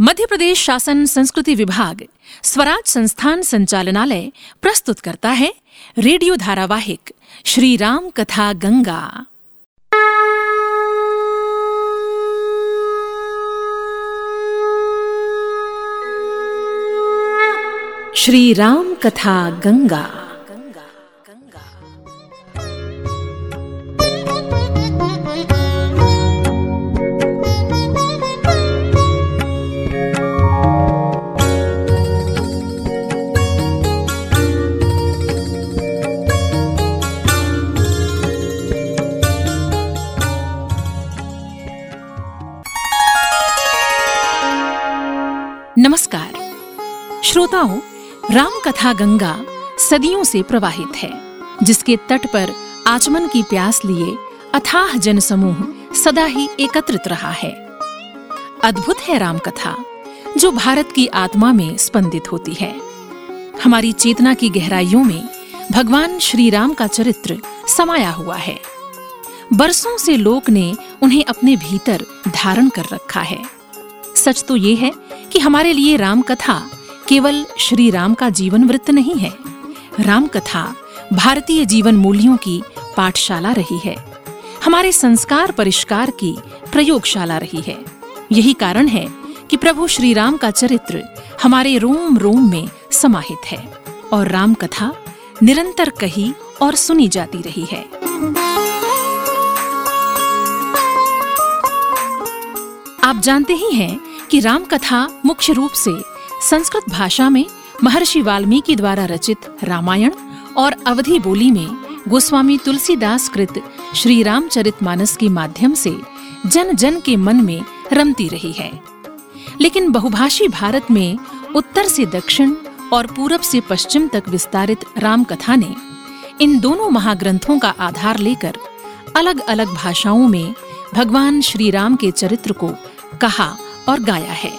मध्य प्रदेश शासन संस्कृति विभाग स्वराज संस्थान संचालनालय प्रस्तुत करता है रेडियो धारावाहिक, श्री राम कथा गंगा। श्री राम कथा गंगा। श्रोताओं राम कथा गंगा सदियों से प्रवाहित है, जिसके तट पर आचमन की प्यास लिए अथाह जनसमूह सदा ही एकत्रित रहा है। अद्भुत है राम कथा जो भारत की आत्मा में स्पंदित होती है। हमारी चेतना की गहराइयों में भगवान श्री राम का चरित्र समाया हुआ है। बरसों से लोक ने उन्हें अपने भीतर धारण कर रखा है। सच तो ये है कि हमारे लिए राम कथा केवल श्री राम का जीवन वृत्त नहीं है। राम कथा भारतीय जीवन मूल्यों की पाठशाला रही है। हमारे संस्कार परिष्कार की प्रयोगशाला रही है। यही कारण है कि प्रभु श्री राम का चरित्र हमारे रोम रोम में समाहित है और राम कथा निरंतर कही और सुनी जाती रही है। आप जानते ही हैं कि राम कथा मुख्य रूप से संस्कृत भाषा में महर्षि वाल्मीकि द्वारा रचित रामायण और अवधि बोली में गोस्वामी तुलसीदास कृत श्री रामचरितमानस के माध्यम से जन जन के मन में रमती रही है। लेकिन बहुभाषी भारत में उत्तर से दक्षिण और पूरब से पश्चिम तक विस्तारित राम कथा ने इन दोनों महाग्रंथों का आधार लेकर अलग अलग भाषाओं में भगवान श्री राम के चरित्र को कहा और गाया है।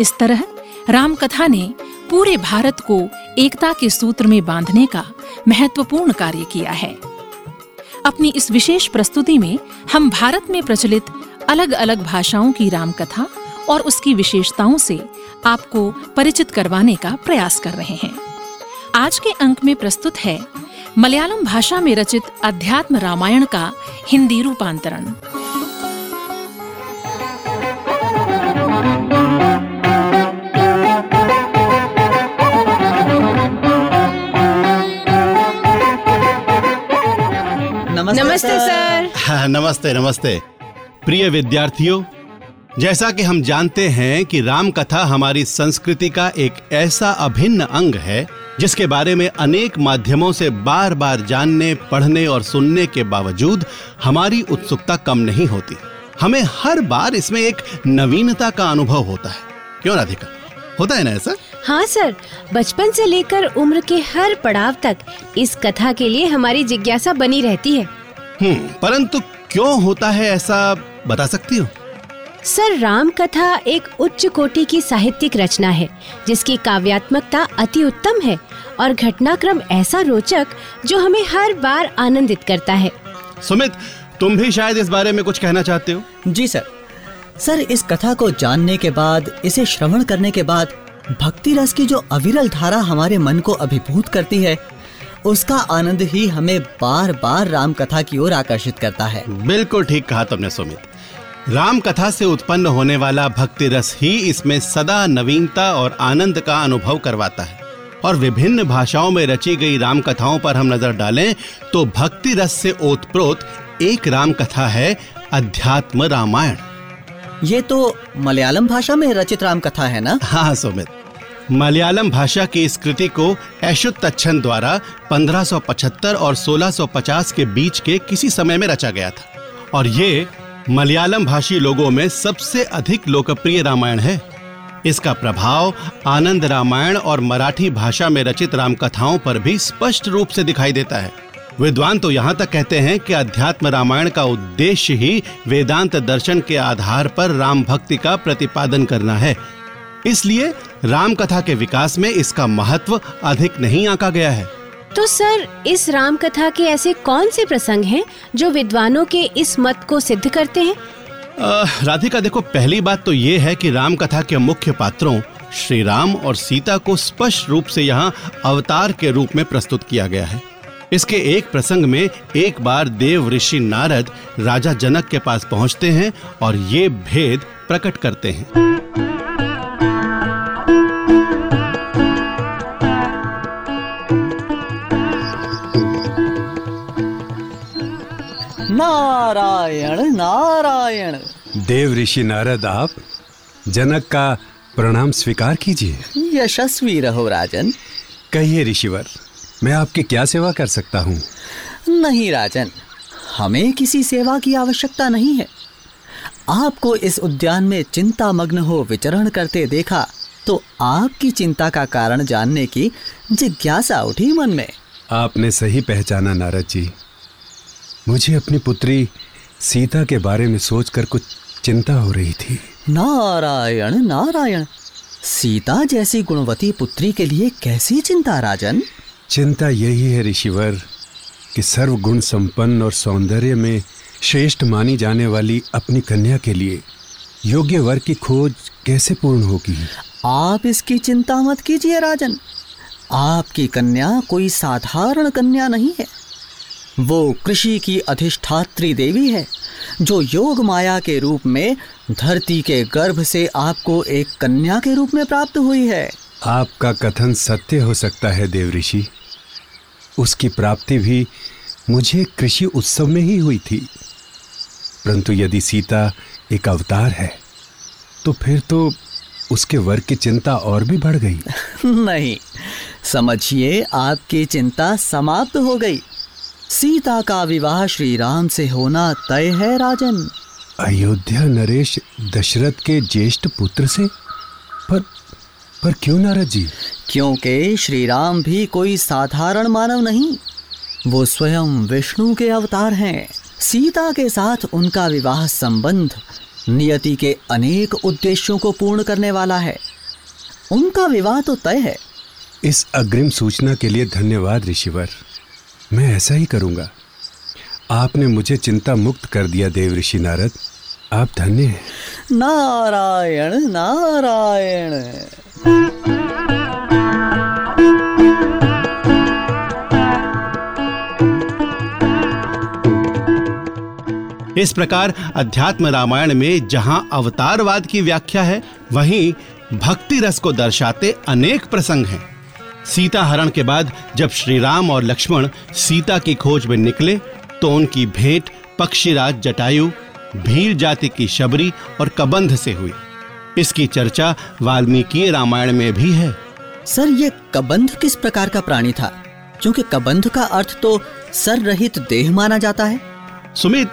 इस तरह राम कथा ने पूरे भारत को एकता के सूत्र में बांधने का महत्वपूर्ण कार्य किया है। अपनी इस विशेष प्रस्तुति में हम भारत में प्रचलित अलग-अलग भाषाओं की रामकथा और उसकी विशेषताओं से आपको परिचित करवाने का प्रयास कर रहे हैं। आज के अंक में प्रस्तुत है, मलयालम भाषा में रचित अध्यात्म रामायण का हिंदी रूपांतरण। नमस्ते, नमस्ते सर। हाँ, नमस्ते नमस्ते। प्रिय विद्यार्थियों जैसा कि हम जानते हैं कि राम कथा हमारी संस्कृति का एक ऐसा अभिन्न अंग है जिसके बारे में अनेक माध्यमों से बार बार जानने पढ़ने और सुनने के बावजूद हमारी उत्सुकता कम नहीं होती। हमें हर बार इसमें एक नवीनता का अनुभव होता है। क्यों राधिका? होता है ना ऐसा? हाँ सर। बचपन से लेकर उम्र के हर पड़ाव तक इस कथा के लिए हमारी जिज्ञासा बनी रहती है। हम्म परंतु क्यों होता है ऐसा बता सकती हो? सर राम कथा एक उच्च कोटि की साहित्यिक रचना है जिसकी काव्यात्मकता अति उत्तम है और घटनाक्रम ऐसा रोचक जो हमें हर बार आनंदित करता है। सुमित तुम भी शायद इस बारे में कुछ कहना चाहते हो? जी सर। सर इस कथा को जानने के बाद इसे श्रवण करने के बाद भक्ति रस की जो अविरल धारा हमारे मन को अभिभूत करती है उसका आनंद ही हमें बार बार राम कथा की ओर आकर्षित करता है। बिल्कुल ठीक कहा तुमने सुमित। राम कथा से उत्पन्न होने वाला भक्ति रस ही इसमें सदा नवीनता और आनंद का अनुभव करवाता है। और विभिन्न भाषाओं में रची गई राम कथाओं पर हम नज़र डालें तो भक्ति रस से ओतप्रोत एक राम कथा है अध्यात्म रामायण। ये तो मलयालम भाषा में रचित राम कथा है ना? हाँ सुमित। मलयालम भाषा की इस कृति को ऐशुत तच्छन द्वारा 1575 और 1650 के बीच के किसी समय में रचा गया था। और ये मलयालम भाषी लोगों में सबसे अधिक लोकप्रिय रामायण है। इसका प्रभाव आनंद रामायण और मराठी भाषा में रचित रामकथाओं पर भी स्पष्ट रूप से दिखाई देता है। विद्वान तो यहाँ तक कहते हैं कि अध्यात्म रामायण का उद्देश्य ही वेदांत दर्शन के आधार पर राम भक्ति का प्रतिपादन करना है। इसलिए राम कथा के विकास में इसका महत्व अधिक नहीं आंका गया है। तो सर इस राम कथा के ऐसे कौन से प्रसंग हैं जो विद्वानों के इस मत को सिद्ध करते हैं? राधिका देखो पहली बात तो ये है कि राम कथा के मुख्य पात्रों श्री राम और सीता को स्पष्ट रूप से यहाँ अवतार के रूप में प्रस्तुत किया गया है। इसके एक प्रसंग में एक बार देव ऋषि नारद राजा जनक के पास पहुँचते हैं और ये भेद प्रकट करते हैं। नारायण नारायण। देव ऋषि नारद आप जनक का प्रणाम स्वीकार कीजिए। यशस्वी रहो राजन। कहिए ऋषिवर मैं आपकी क्या सेवा कर सकता हूँ? नहीं राजन हमें किसी सेवा की आवश्यकता नहीं है। आपको इस उद्यान में चिंता मग्न हो विचरण करते देखा तो आपकी चिंता का कारण जानने की जिज्ञासा उठी मन में। आपने सही पहचाना नारद जी। मुझे अपनी पुत्री सीता के बारे में सोचकर कुछ चिंता हो रही थी। नारायण नारायण सीता जैसी गुणवती पुत्री के लिए कैसी चिंता राजन? चिंता यही है ऋषिवर कि सर्वगुण संपन्न और सौंदर्य में श्रेष्ठ मानी जाने वाली अपनी कन्या के लिए योग्य वर की खोज कैसे पूर्ण होगी? आप इसकी चिंता मत कीजिए राजन। आपकी कन्या कोई साधारण कन्या नहीं है। वो कृषि की अधिष्ठात्री देवी है जो योग माया के रूप में धरती के गर्भ से आपको एक कन्या के रूप में प्राप्त हुई है। आपका कथन सत्य हो सकता है देव ऋषि उसकी प्राप्ति भी मुझे कृषि उत्सव में ही हुई थी। परंतु यदि सीता एक अवतार है तो फिर तो उसके वर की चिंता और भी बढ़ गई। नहीं समझिए आपकी चिंता समाप्त हो गई। सीता का विवाह श्री राम से होना तय है राजन। अयोध्या नरेश दशरथ के ज्येष्ठ पुत्र से? पर पर क्यों नारद जी? क्योंकि श्री राम भी कोई साधारण मानव नहीं। वो स्वयं विष्णु के अवतार हैं। सीता के साथ उनका विवाह संबंध नियति के अनेक उद्देश्यों को पूर्ण करने वाला है। उनका विवाह तो तय है। इस अग्रिम सूचना के लिए धन्यवाद ऋषिवर। मैं ऐसा ही करूँगा। आपने मुझे चिंता मुक्त कर दिया देव ऋषि नारद। आप धन्य हैं। नारायण नारायण। इस प्रकार अध्यात्म रामायण में जहाँ अवतारवाद की व्याख्या है वहीं भक्ति रस को दर्शाते अनेक प्रसंग हैं। सीता हरण के बाद जब श्री राम और लक्ष्मण सीता की खोज में निकले तो उनकी भेंट पक्षीराज जटायु भील जाति की शबरी और कबंध से हुई। इसकी चर्चा वाल्मीकि रामायण में भी है। सर ये कबंध किस प्रकार का प्राणी था? क्योंकि कबंध का अर्थ तो सर रहित देह माना जाता है। सुमित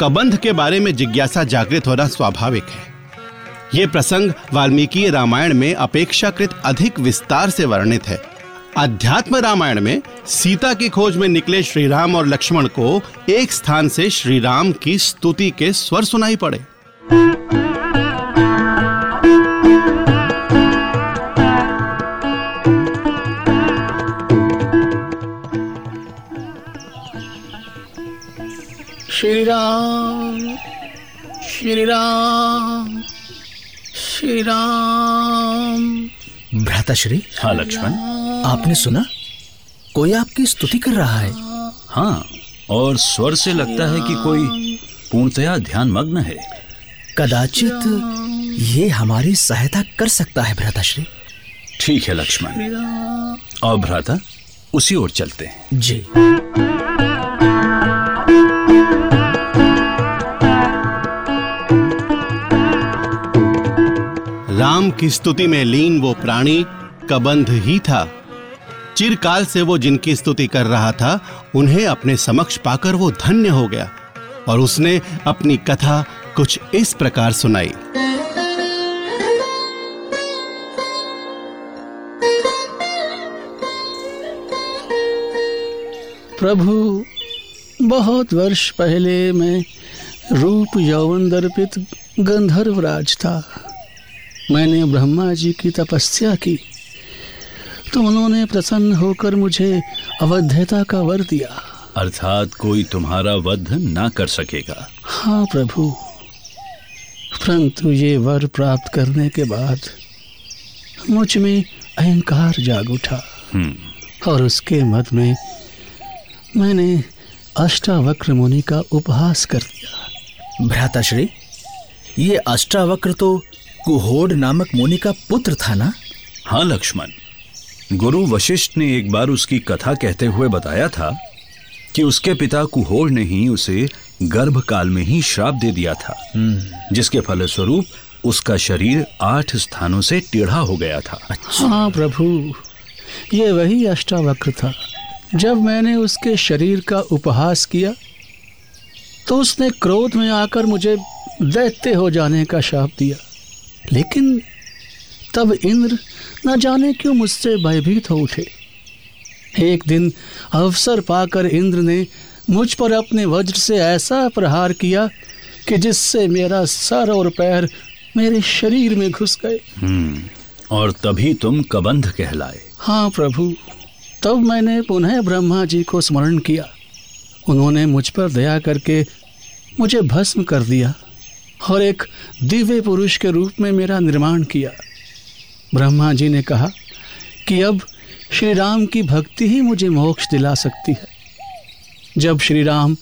कबंध के बारे में जिज्ञासा जागृत होना स्वाभाविक है। ये प्रसंग वाल्मीकि रामायण में अपेक्षाकृत अधिक विस्तार से वर्णित है। अध्यात्म रामायण में सीता की खोज में निकले श्री राम और लक्ष्मण को एक स्थान से श्री राम की स्तुति के स्वर सुनाई पड़े। श्री राम श्री राम श्री राम भ्राताश्री? हाँ लक्ष्मण। आपने सुना? कोई आपकी स्तुति कर रहा है? हाँ और स्वर से लगता है कि कोई पूर्णतया ध्यान मग्न है। कदाचित ये हमारी सहायता कर सकता है भ्राताश्री ठीक है लक्ष्मण। और भ्राता उसी ओर चलते हैं। जी। राम की स्तुति में लीन वो प्राणी कबंध ही था। चिरकाल से वो जिनकी स्तुति कर रहा था, उन्हें अपने समक्ष पाकर वो धन्य हो गया और उसने अपनी कथा कुछ इस प्रकार सुनाई। प्रभु, बहुत वर्ष पहले मैं रूप यौवन दर्पित गंधर्वराज था। मैंने ब्रह्मा जी की तपस्या की। तो उन्होंने प्रसन्न होकर मुझे अवध्यता का वर दिया। अर्थात कोई तुम्हारा वध ना कर सकेगा। हाँ प्रभु परंतु ये वर प्राप्त करने के बाद मुझमें अहंकार जाग उठा। हम्म। और उसके मद में मैंने अष्टावक्र मुनि का उपहास कर दिया। भ्राताश्री ये अष्टावक्र तो कुहोड नामक मुनि का पुत्र था ना? हाँ लक्ष्मण। गुरु वशिष्ठ ने एक बार उसकी कथा कहते हुए बताया था कि उसके पिता कुहोर ने ही उसे गर्भ काल में ही श्राप दे दिया था जिसके फलस्वरूप उसका शरीर आठ स्थानों से टेढ़ा हो गया था। अच्छा। हाँ प्रभु। ये वही अष्टावक्र था। जब मैंने उसके शरीर का उपहास किया तो उसने क्रोध में आकर मुझे दैत्य हो जाने का शाप दिया। लेकिन तब इंद्र न जाने क्यों मुझसे भयभीत हो उठे। एक दिन अवसर पाकर इंद्र ने मुझ पर अपने वज्र से ऐसा प्रहार किया कि जिससे मेरा सर और पैर मेरे शरीर में घुस गए। हम्म और तभी तुम कबंध कहलाए। हाँ प्रभु तब मैंने पुनः ब्रह्मा जी को स्मरण किया। उन्होंने मुझ पर दया करके मुझे भस्म कर दिया और एक दिव्य पुरुष के रूप में मेरा निर्माण किया। ब्रह्मा जी ने कहा कि अब श्री राम की भक्ति ही मुझे मोक्ष दिला सकती है। जब श्री राम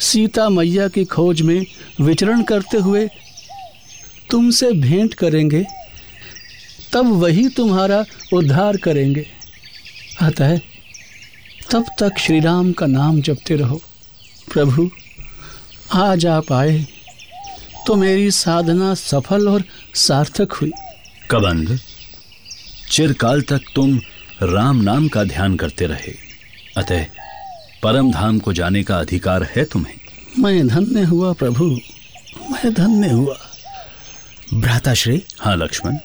सीता मैया की खोज में विचरण करते हुए तुमसे भेंट करेंगे, तब वही तुम्हारा उद्धार करेंगे। अतः तब तक श्री राम का नाम जपते रहो। प्रभु, आज आप आए तो मेरी साधना सफल और सार्थक हुई। कबंध चिरकाल तक तुम राम नाम का ध्यान करते रहे। अतः परम धाम को जाने का अधिकार है तुम्हें। मैं धन्य हुआ प्रभु। मैं धन्य हुआ। भ्राताश्री हाँ लक्ष्मण।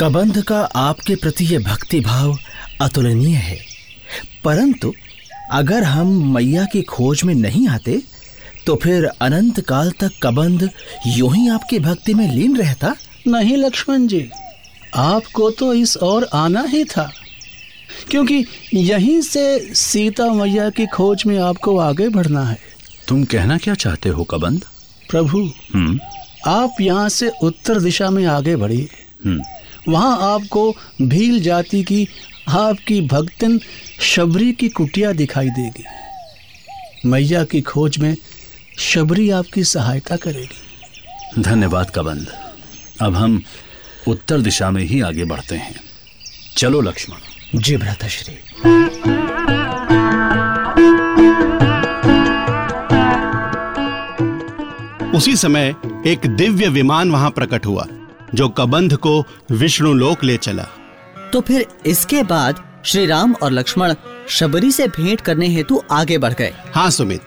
कबंध का आपके प्रति ये भक्ति भाव अतुलनीय है। परंतु अगर हम मैया की खोज में नहीं आते तो फिर अनंत काल तक कबंध यूँ ही आपकी भक्ति में लीन रहता? नहीं लक्ष्मण जी। आपको तो इस ओर आना ही था क्योंकि यहीं से सीता मैया की खोज में आपको आगे बढ़ना है। तुम कहना क्या चाहते हो कबंध प्रभु हम्म। आप यहाँ से उत्तर दिशा में आगे बढ़िए। हम्म। वहाँ आपको भील जाति की आपकी भक्तन शबरी की कुटिया दिखाई देगी। मैया की खोज में शबरी आपकी सहायता करेगी। धन्यवाद कबंद। अब हम उत्तर दिशा में ही आगे बढ़ते हैं। चलो लक्ष्मण। जी भ्राताश्री उसी समय एक दिव्य विमान वहाँ प्रकट हुआ जो कबंध को विष्णु लोक ले चला। तो फिर इसके बाद श्री राम और लक्ष्मण शबरी से भेंट करने हेतु आगे बढ़ गए। हाँ सुमित।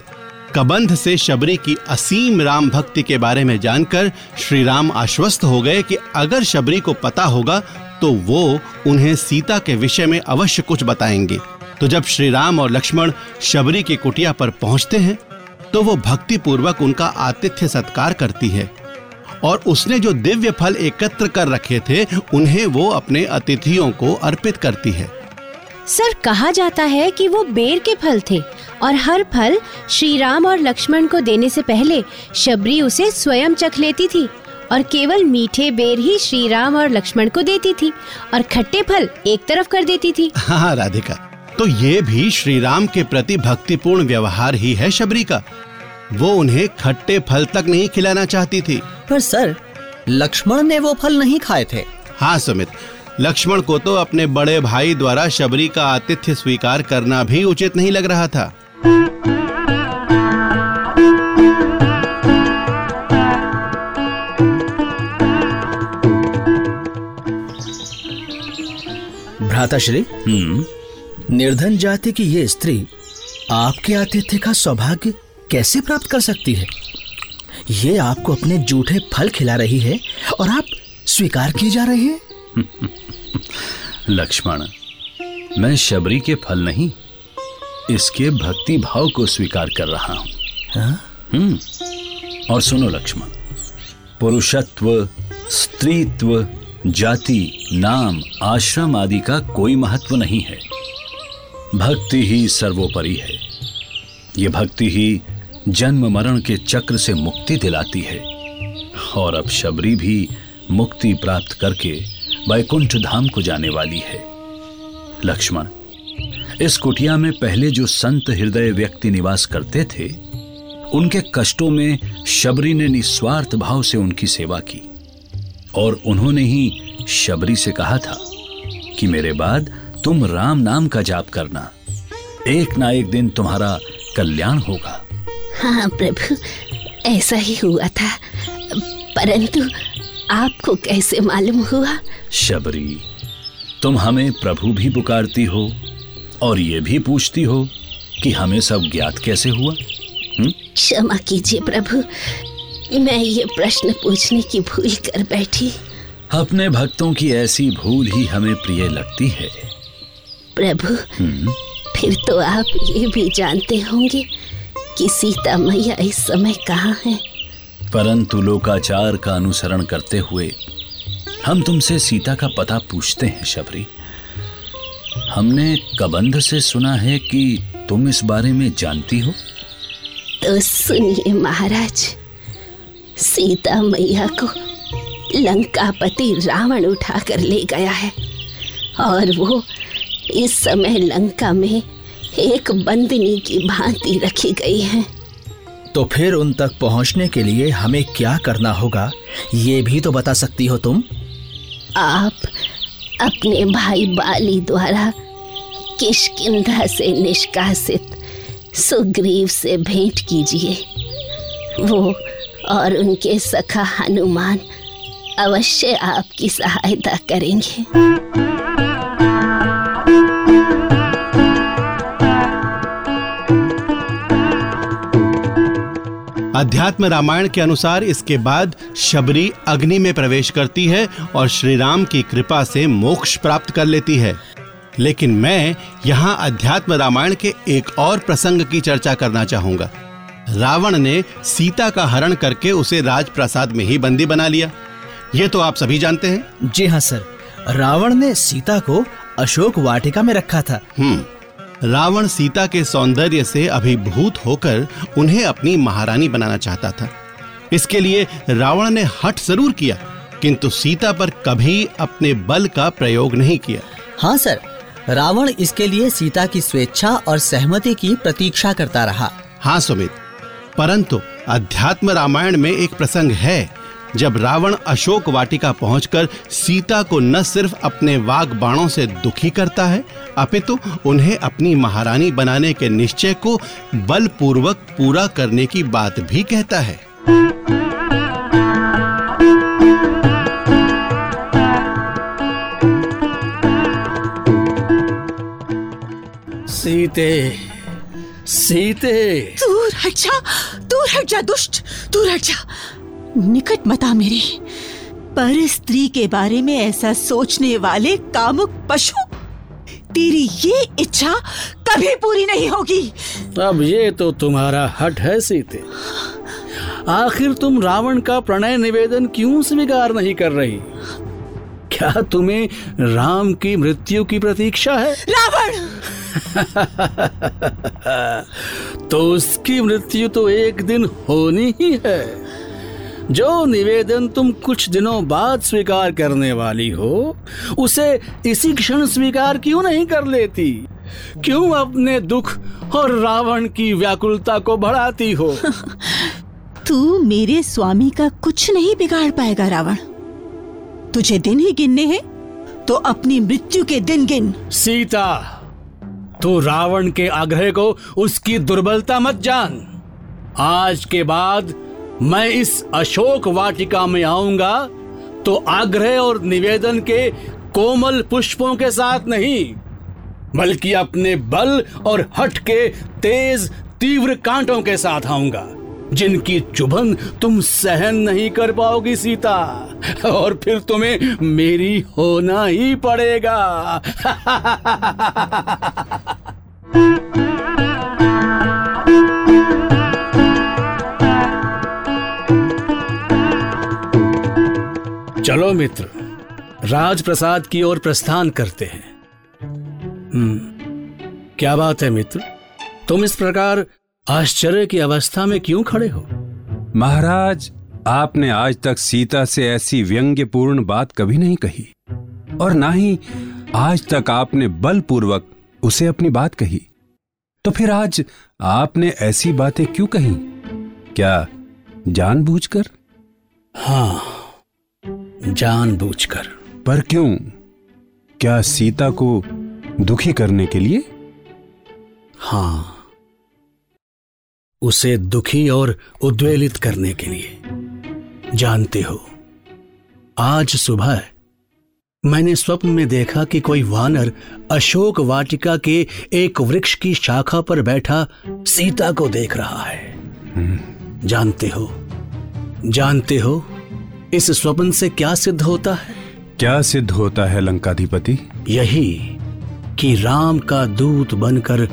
कबंध से शबरी की असीम राम भक्ति के बारे में जानकर श्री राम आश्वस्त हो गए कि अगर शबरी को पता होगा तो वो उन्हें सीता के विषय में अवश्य कुछ बताएँगे। तो जब श्री राम और लक्ष्मण शबरी की कुटिया पर पहुँचते हैं तो वो भक्ति पूर्वक उनका आतिथ्य सत्कार करती है। और उसने जो दिव्य फल एकत्र कर रखे थे, उन्हें वो अपने अतिथियों को अर्पित करती है। सर, कहा जाता है कि वो बेर के फल थे। और हर फल श्री राम और लक्ष्मण को देने से पहले शबरी उसे स्वयं चख लेती थी और केवल मीठे बेर ही श्री राम और लक्ष्मण को देती थी और खट्टे फल एक तरफ़ कर देती थी। हाँ राधिका तो ये भी श्री राम के प्रति भक्तिपूर्ण व्यवहार ही है शबरी का। वो उन्हें खट्टे फल तक नहीं खिलाना चाहती थी। पर सर लक्ष्मण ने वो फल नहीं खाए थे। हाँ सुमित लक्ष्मण को तो अपने बड़े भाई द्वारा शबरी का आतिथ्य स्वीकार करना भी उचित नहीं लग रहा था। भ्राताश्री हम्म। निर्धन जाति की ये स्त्री आपके आतिथ्य का सौभाग्य कैसे प्राप्त कर सकती है? ये आपको अपने जूठे फल खिला रही है और आप स्वीकार किए जा रहे हैं। लक्ष्मण मैं शबरी के फल नहीं इसके भक्ति भाव को स्वीकार कर रहा हूँ। हाँ? हम्म। और सुनो लक्ष्मण पुरुषत्व स्त्रीत्व जाति नाम आश्रम आदि का कोई महत्व नहीं है। भक्ति ही सर्वोपरि है। ये भक्ति ही जन्म मरण के चक्र से मुक्ति दिलाती है। और अब शबरी भी मुक्ति प्राप्त करके वैकुंठ धाम को जाने वाली है। लक्ष्मण इस कुटिया में पहले जो संत हृदय व्यक्ति निवास करते थे उनके कष्टों में शबरी ने निस्वार्थ भाव से उनकी सेवा की। और उन्होंने ही शबरी से कहा था कि मेरे बाद तुम राम नाम का जाप करना। एक ना एक दिन तुम्हारा कल्याण होगा। हाँ प्रभु ऐसा ही हुआ था। परंतु आपको कैसे मालूम हुआ? शबरी तुम हमें प्रभु भी पुकारती हो। और ये भी पूछती हो कि हमें सब ज्ञात कैसे हुआ? हम्म? क्षमा कीजिए प्रभु मैं ये प्रश्न पूछने की भूल कर बैठी। अपने भक्तों की ऐसी भूल ही हमें प्रिय लगती है। प्रभु हम्म, फिर तो आप ये भी जानते होंगे कि सीता मैया इस समय कहाँ है। परंतु लोकाचार का अनुसरण करते हुए हम तुमसे सीता का पता पूछते हैं शबरी। हमने कबंध से सुना है कि तुम इस बारे में जानती हो? तो सुनिए महाराज सीता मैया को लंकापति रावण उठा कर ले गया है और वो इस समय लंका में एक बंदनी की भांति रखी गई है। तो फिर उन तक पहुँचने के लिए हमें क्या करना होगा ये भी तो बता सकती हो तुम? आप अपने भाई बाली द्वारा किशकिंधा से निष्कासित सुग्रीव से भेंट कीजिए। वो और उनके सखा हनुमान अवश्य आपकी सहायता करेंगे। अध्यात्म रामायण के अनुसार इसके बाद शबरी अग्नि में प्रवेश करती है और श्री राम की कृपा से मोक्ष प्राप्त कर लेती है। लेकिन मैं यहाँ अध्यात्म रामायण के एक और प्रसंग की चर्चा करना चाहूँगा। रावण ने सीता का हरण करके उसे राजप्रसाद में ही बंदी बना लिया। ये तो आप सभी जानते हैं। जी हाँ सर। रावण ने सीता को अशोक वाटिका में रखा था। हम्म। रावण सीता के सौंदर्य से अभिभूत होकर उन्हें अपनी महारानी बनाना चाहता था। इसके लिए रावण ने हट ज़रूर किया किंतु सीता पर कभी अपने बल का प्रयोग नहीं किया। हाँ सर। रावण इसके लिए सीता की स्वेच्छा और सहमति की प्रतीक्षा करता रहा। हाँ सुमित। परंतु अध्यात्म रामायण में एक प्रसंग है जब रावण अशोक वाटिका पहुंचकर सीता को न सिर्फ़ अपने वाग बाणों से दुखी करता है अपितु उन्हें अपनी महारानी बनाने के निश्चय को बलपूर्वक पूरा करने की बात भी कहता है। सीते सीते। दूर हट जा दूर हट जा दुष्ट दूर हट जा। निकट मता मेरे। पर स्त्री के बारे में ऐसा सोचने वाले कामुक पशु तेरी ये इच्छा कभी पूरी नहीं होगी। अब ये तो तुम्हारा हट है सीते। आखिर तुम रावण का प्रणय निवेदन क्यों स्वीकार नहीं कर रही? क्या तुम्हें राम की मृत्यु की प्रतीक्षा है? रावण! तो उसकी मृत्यु तो एक दिन होनी ही है। जो निवेदन तुम कुछ दिनों बाद स्वीकार करने वाली हो उसे इसी क्षण स्वीकार क्यों नहीं कर लेती? क्यों अपने दुख और रावण की व्याकुलता को बढ़ाती हो? तू मेरे स्वामी का कुछ नहीं बिगाड़ पाएगा रावण। तुझे दिन ही गिनने हैं तो अपनी मृत्यु के दिन गिन। सीता तू रावण के आग्रह को उसकी दुर्बलता मत जान। आज के बाद मैं इस अशोक वाटिका में आऊँगा तो आग्रह और निवेदन के कोमल पुष्पों के साथ नहीं, बल्कि अपने बल और हट के तेज, तीव्र कांटों के साथ आऊँगा, जिनकी चुभन तुम सहन नहीं कर पाओगी सीता, और फिर तुम्हें मेरी होना ही पड़ेगा। चलो मित्र राजप्रसाद की ओर प्रस्थान करते हैं। हम्म क्या बात है मित्र? तुम इस प्रकार आश्चर्य की अवस्था में क्यों खड़े हो? महाराज आपने आज तक सीता से ऐसी व्यंग्यपूर्ण बात कभी नहीं कही। और ना ही आज तक आपने बलपूर्वक उसे अपनी बात कही। तो फिर आज आपने ऐसी बातें क्यों कही? क्या जानबूझकर? हाँ। जानबूझकर। पर क्यों? क्या सीता को दुखी करने के लिए? हाँ। उसे दुखी और उद्वेलित करने के लिए। जानते हो आज सुबह मैंने स्वप्न में देखा कि कोई वानर अशोक वाटिका के एक वृक्ष की शाखा पर बैठा सीता को देख रहा है। जानते हो जानते हो इस स्वप्न से क्या सिद्ध होता है? क्या सिद्ध होता है लंकाधिपति? यही कि राम का दूत बनकर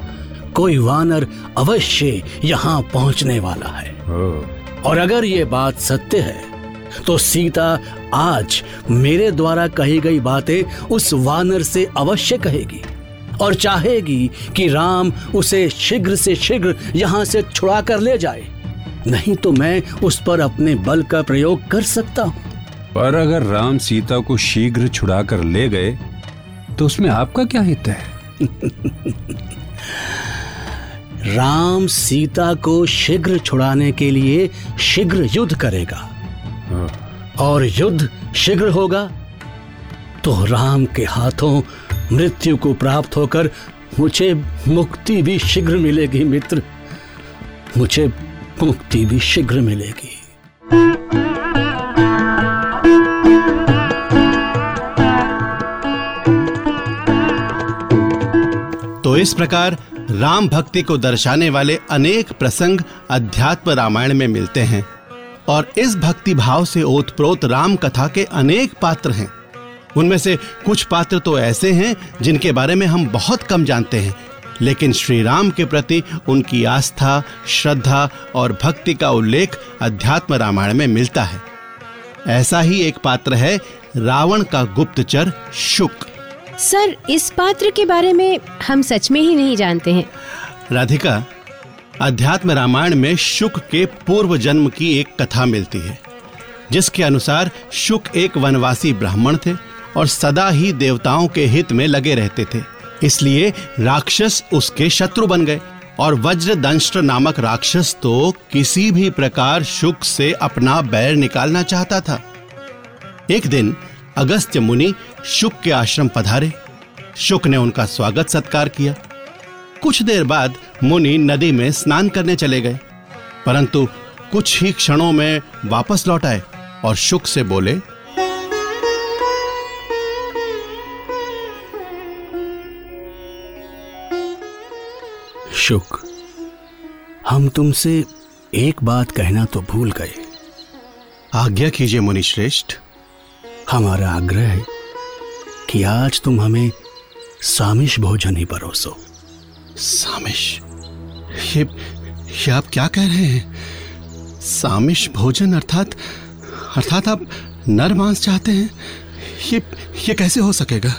कोई वानर अवश्य यहाँ पहुँचने वाला है। और अगर ये बात सत्य है तो सीता आज मेरे द्वारा कही गई बातें उस वानर से अवश्य कहेगी। और चाहेगी कि राम उसे शीघ्र से शीघ्र यहाँ से छुड़ा कर ले जाए। नहीं तो मैं उस पर अपने बल का प्रयोग कर सकता हूँ। पर अगर राम सीता को शीघ्र छुड़ा कर ले गए तो उसमें आपका क्या हित है? राम सीता को शीघ्र छुड़ाने के लिए शीघ्र युद्ध करेगा। और युद्ध शीघ्र होगा तो राम के हाथों मृत्यु को प्राप्त होकर मुझे मुक्ति भी शीघ्र मिलेगी मित्र। मुझे मुक्ति भी शीघ्र मिलेगी। तो इस प्रकार राम भक्ति को दर्शाने वाले अनेक प्रसंग अध्यात्म रामायण में मिलते हैं और इस भक्ति भाव से ओतप्रोत राम कथा के अनेक पात्र हैं। उनमें से कुछ पात्र तो ऐसे हैं जिनके बारे में हम बहुत कम जानते हैं लेकिन श्री राम के प्रति उनकी आस्था श्रद्धा और भक्ति का उल्लेख अध्यात्म रामायण में मिलता है। ऐसा ही एक पात्र है रावण का गुप्तचर शुक। सर इस पात्र के बारे में हम सच में ही नहीं जानते हैं। राधिका अध्यात्म रामायण में शुक के पूर्व जन्म की एक कथा मिलती है जिसके अनुसार शुक एक वनवासी ब्राह्मण थे और सदा ही देवताओं के हित में लगे रहते थे। इसलिए राक्षस उसके शत्रु बन गए और वज्र दंष्ट्र नामक राक्षस तो किसी भी प्रकार शुक से अपना बैर निकालना चाहता था। एक दिन अगस्त्य मुनि शुक के आश्रम पधारे। शुक ने उनका स्वागत सत्कार किया। कुछ देर बाद मुनि नदी में स्नान करने चले गए। परंतु कुछ ही क्षणों में वापस लौट आए और शुक से बोले शुक। हम तुमसे एक बात कहना तो भूल गए। आज्ञा कीजिए मुनिश्रेष्ठ। हमारा आग्रह है कि आज तुम हमें सामिश भोजन ही परोसो। सामिश? ये ये आप क्या कह रहे हैं? सामिश भोजन अर्थात अर्थात आप नर मांस चाहते हैं? ये ये कैसे हो सकेगा?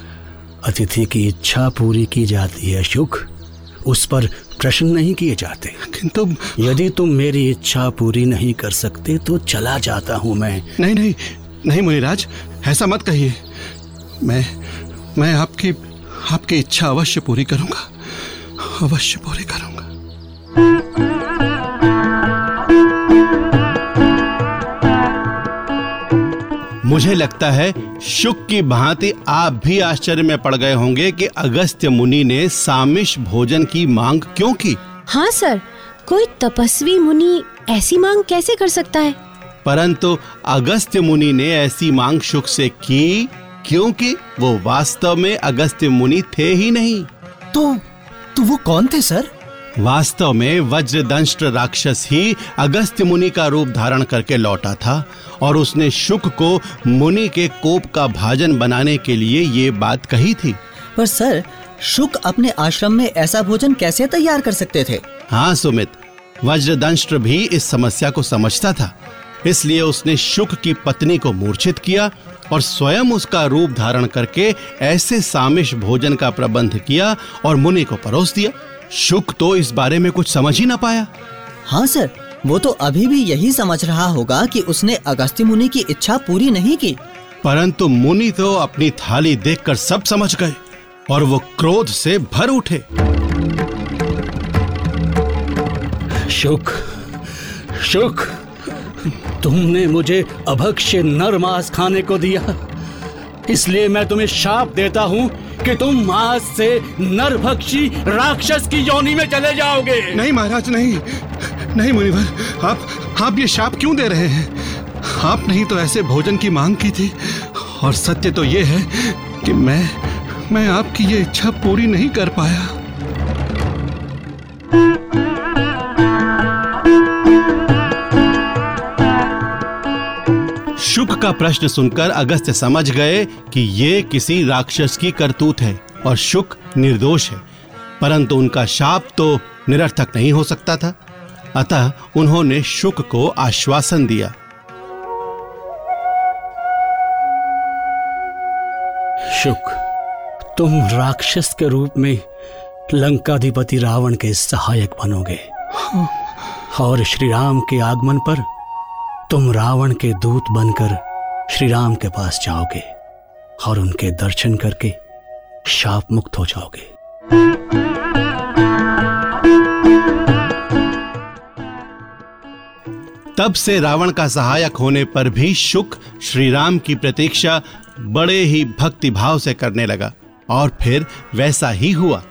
अतिथि की इच्छा पूरी की जाती है शुक। उस पर प्रश्न नहीं किए जाते। किंतु यदि तुम मेरी इच्छा पूरी नहीं कर सकते तो चला जाता हूँ मैं। नहीं नहीं नहीं मुनिराज ऐसा मत कहिए। मैं मैं आपकी आपकी इच्छा अवश्य पूरी करूँगा। अवश्य पूरी करूँगा। मुझे लगता है शुक की भांति आप भी आश्चर्य में पड़ गए होंगे कि अगस्त्य मुनि ने सामिश भोजन की मांग क्यों की। हाँ सर। कोई तपस्वी मुनि ऐसी मांग कैसे कर सकता है? परंतु अगस्त्य मुनि ने ऐसी मांग शुक से की क्योंकि वो वास्तव में अगस्त्य मुनि थे ही नहीं। तो तो वो कौन थे सर? वास्तव में वज्रदंष्ट्र राक्षस ही अगस्त्य मुनि का रूप धारण करके लौटा था और उसने शुक को मुनि के कोप का भाजन बनाने के लिए ये बात कही थी। पर सर शुक अपने आश्रम में ऐसा भोजन कैसे तैयार कर सकते थे? हाँ सुमित वज्रदंष्ट्र भी इस समस्या को समझता था इसलिए उसने शुक की पत्नी को मूर्छित किया और स्वयं उसका रूप धारण करके ऐसे सामिश भोजन का प्रबंध किया और मुनि को परोस दिया। शुक तो इस बारे में कुछ समझ ही ना पाया। हाँ सर वो तो अभी भी यही समझ रहा होगा कि उसने अगस्त्य मुनि की इच्छा पूरी नहीं की। परंतु मुनि तो अपनी थाली देखकर सब समझ गए और वो क्रोध से भर उठे। शुक शुक तुमने मुझे अभक्ष्य नर मांस खाने को दिया। इसलिए मैं तुम्हें शाप देता हूँ कि तुम आज से नरभक्षी राक्षस की योनि में चले जाओगे। नहीं, महाराज, नहीं। नहीं, मुनिवर, आप आप ये शाप क्यों दे रहे हैं? आप नहीं तो ऐसे भोजन की मांग की थी। और सत्य तो ये है कि मैं मैं आपकी ये इच्छा पूरी नहीं कर पाया। का प्रश्न सुनकर अगस्त्य समझ गए कि ये किसी राक्षस की करतूत है और शुक निर्दोष है परंतु उनका शाप तो निरर्थक नहीं हो सकता था। अतः उन्होंने शुक को आश्वासन दिया। शुक तुम राक्षस के रूप में लंकाधिपति रावण के सहायक बनोगे। और श्री राम के आगमन पर तुम रावण के दूत बनकर श्री राम के पास जाओगे और उनके दर्शन करके शाप मुक्त हो जाओगे। तब से रावण का सहायक होने पर भी शुक श्री राम की प्रतीक्षा बड़े ही भक्ति भाव से करने लगा और फिर वैसा ही हुआ।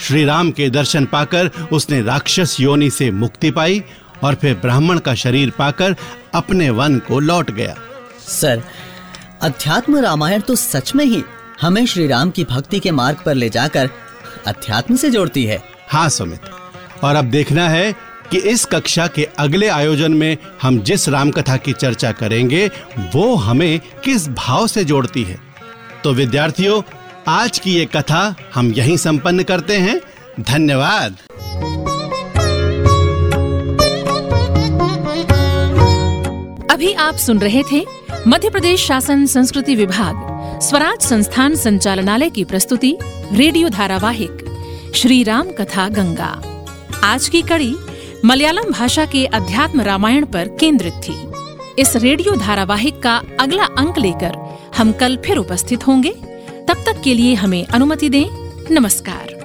श्री राम के दर्शन पाकर उसने राक्षस योनि से मुक्ति पाई और फिर ब्राह्मण का शरीर पाकर अपने वन को लौट गया। सर अध्यात्म रामायण तो सच में ही हमें श्री राम की भक्ति के मार्ग पर ले जाकर अध्यात्म से जोड़ती है। हाँ सुमित। और अब देखना है कि इस कक्षा के अगले आयोजन में हम जिस राम कथा की चर्चा करेंगे वो हमें किस भाव से जोड़ती है। तो विद्यार्थियों आज की ये कथा हम यहीं संपन्न करते हैं। धन्यवाद। अभी आप सुन रहे थे मध्य प्रदेश शासन संस्कृति विभाग, स्वराज संस्थान संचालनालय की प्रस्तुति, रेडियो धारावाहिक श्री राम कथा गंगा। आज की कड़ी मलयालम भाषा के अध्यात्म रामायण पर केंद्रित थी। इस रेडियो धारावाहिक का अगला अंक लेकर हम कल फिर उपस्थित होंगे। तब तक के लिए हमें अनुमति दें। नमस्कार।